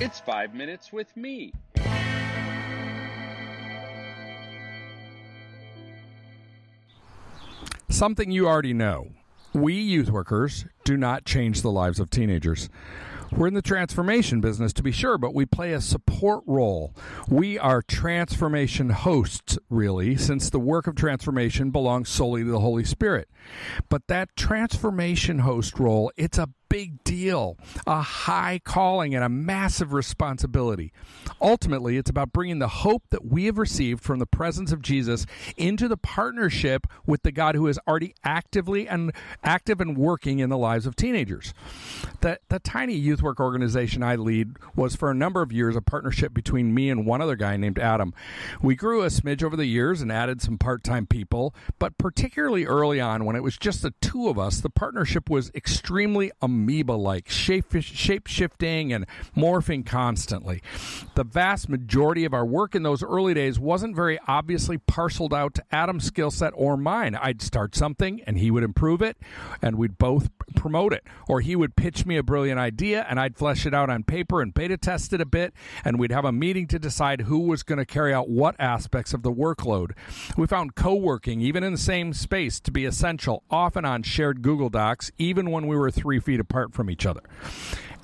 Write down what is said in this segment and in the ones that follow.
It's five minutes with me. Something you already know. We youth workers do not change the lives of teenagers. We're in the transformation business, to be sure, but we play a support role. We are transformation hosts, really, since the work of transformation belongs solely to the Holy Spirit. But that transformation host role, it's a big deal, a high calling, and a massive responsibility. Ultimately, it's about bringing the hope that we have received from the presence of Jesus into the partnership with the God who is already actively and active and working in the lives of teenagers. The, the tiny youth work organization I lead was for a number of years a partnership between me and one other guy named Adam. We grew a smidge over the years and added some part time people, but particularly early on when it was just the two of us, the partnership was extremely amazing amoeba like, shape shifting and morphing constantly. The vast majority of our work in those early days wasn't very obviously parceled out to Adam's skill set or mine. I'd start something and he would improve it and we'd both promote it. Or he would pitch me a brilliant idea and I'd flesh it out on paper and beta test it a bit and we'd have a meeting to decide who was going to carry out what aspects of the workload. We found co working, even in the same space, to be essential, often on shared Google Docs, even when we were three feet apart from each other.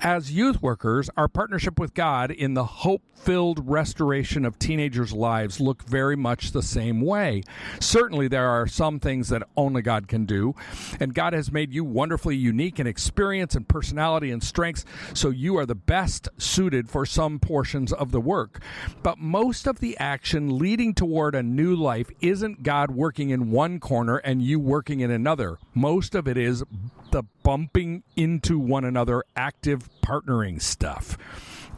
As youth workers, our partnership with God in the hope filled restoration of teenagers' lives look very much the same way. Certainly, there are some things that only God can do, and God has made you wonderfully unique in experience and personality and strengths, so you are the best suited for some portions of the work. But most of the action leading toward a new life isn't God working in one corner and you working in another. Most of it is the bumping into one another active partnering stuff.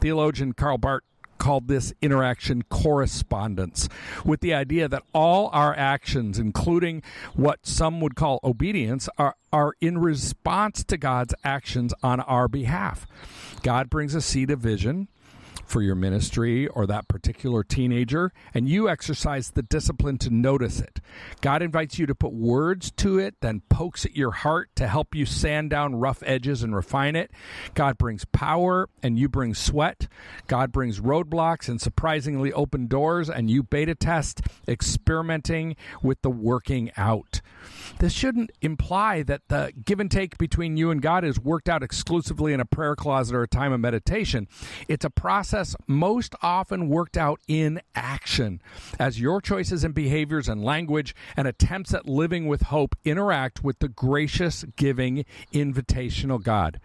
Theologian Karl Barth called this interaction correspondence, with the idea that all our actions, including what some would call obedience, are, are in response to God's actions on our behalf. God brings a seed of vision for your ministry or that particular teenager, and you exercise the discipline to notice it. God invites you to put words to it, then pokes at your heart to help you sand down rough edges and refine it. God brings power, and you bring sweat. God brings roadblocks and surprisingly open doors, and you beta test, experimenting with the working out. This shouldn't imply that the give and take between you and God is worked out exclusively in a prayer closet or a time of meditation. It's a process most often worked out in action as your choices and behaviors and language and attempts at living with hope interact with the gracious, giving, invitational God.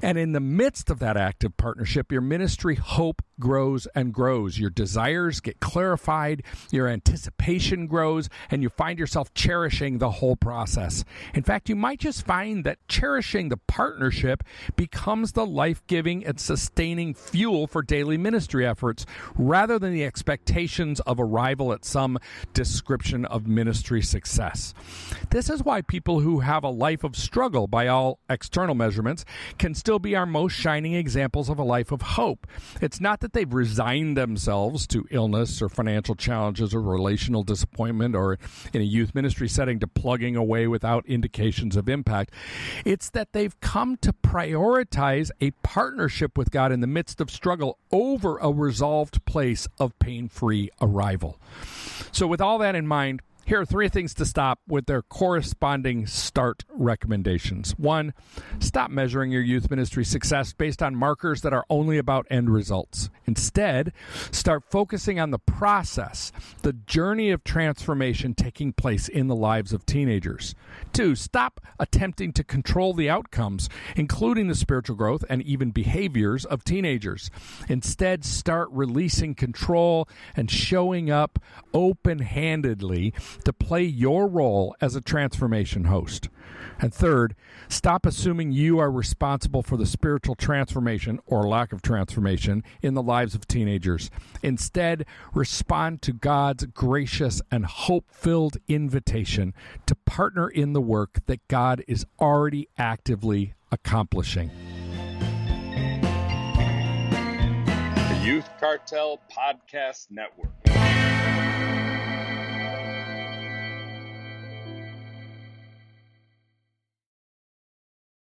And in the midst of that active partnership, your ministry hope grows and grows. Your desires get clarified, your anticipation grows, and you find yourself cherishing the whole process. In fact, you might just find that cherishing the partnership becomes the life giving and sustaining fuel for daily ministry efforts rather than the expectations of arrival at some description of ministry success. This is why people who have a life of struggle by all external measurements can still be our most shining examples of a life of hope. It's not that they've resigned themselves to illness or financial challenges or relational disappointment or in a youth ministry setting to plugging away without indications of impact. It's that they've come to prioritize a partnership with God in the midst of struggle over a resolved place of pain free arrival. So, with all that in mind, here are three things to stop with their corresponding start recommendations. One, stop measuring your youth ministry success based on markers that are only about end results. Instead, start focusing on the process, the journey of transformation taking place in the lives of teenagers. Two, stop attempting to control the outcomes, including the spiritual growth and even behaviors of teenagers. Instead, start releasing control and showing up open handedly to play your role as a transformation host. And third, stop assuming you are responsible for the spiritual transformation or lack of transformation in the lives of teenagers. Instead, respond to God's gracious and hope filled invitation to partner in the work that God is already actively accomplishing. The Youth Cartel Podcast Network.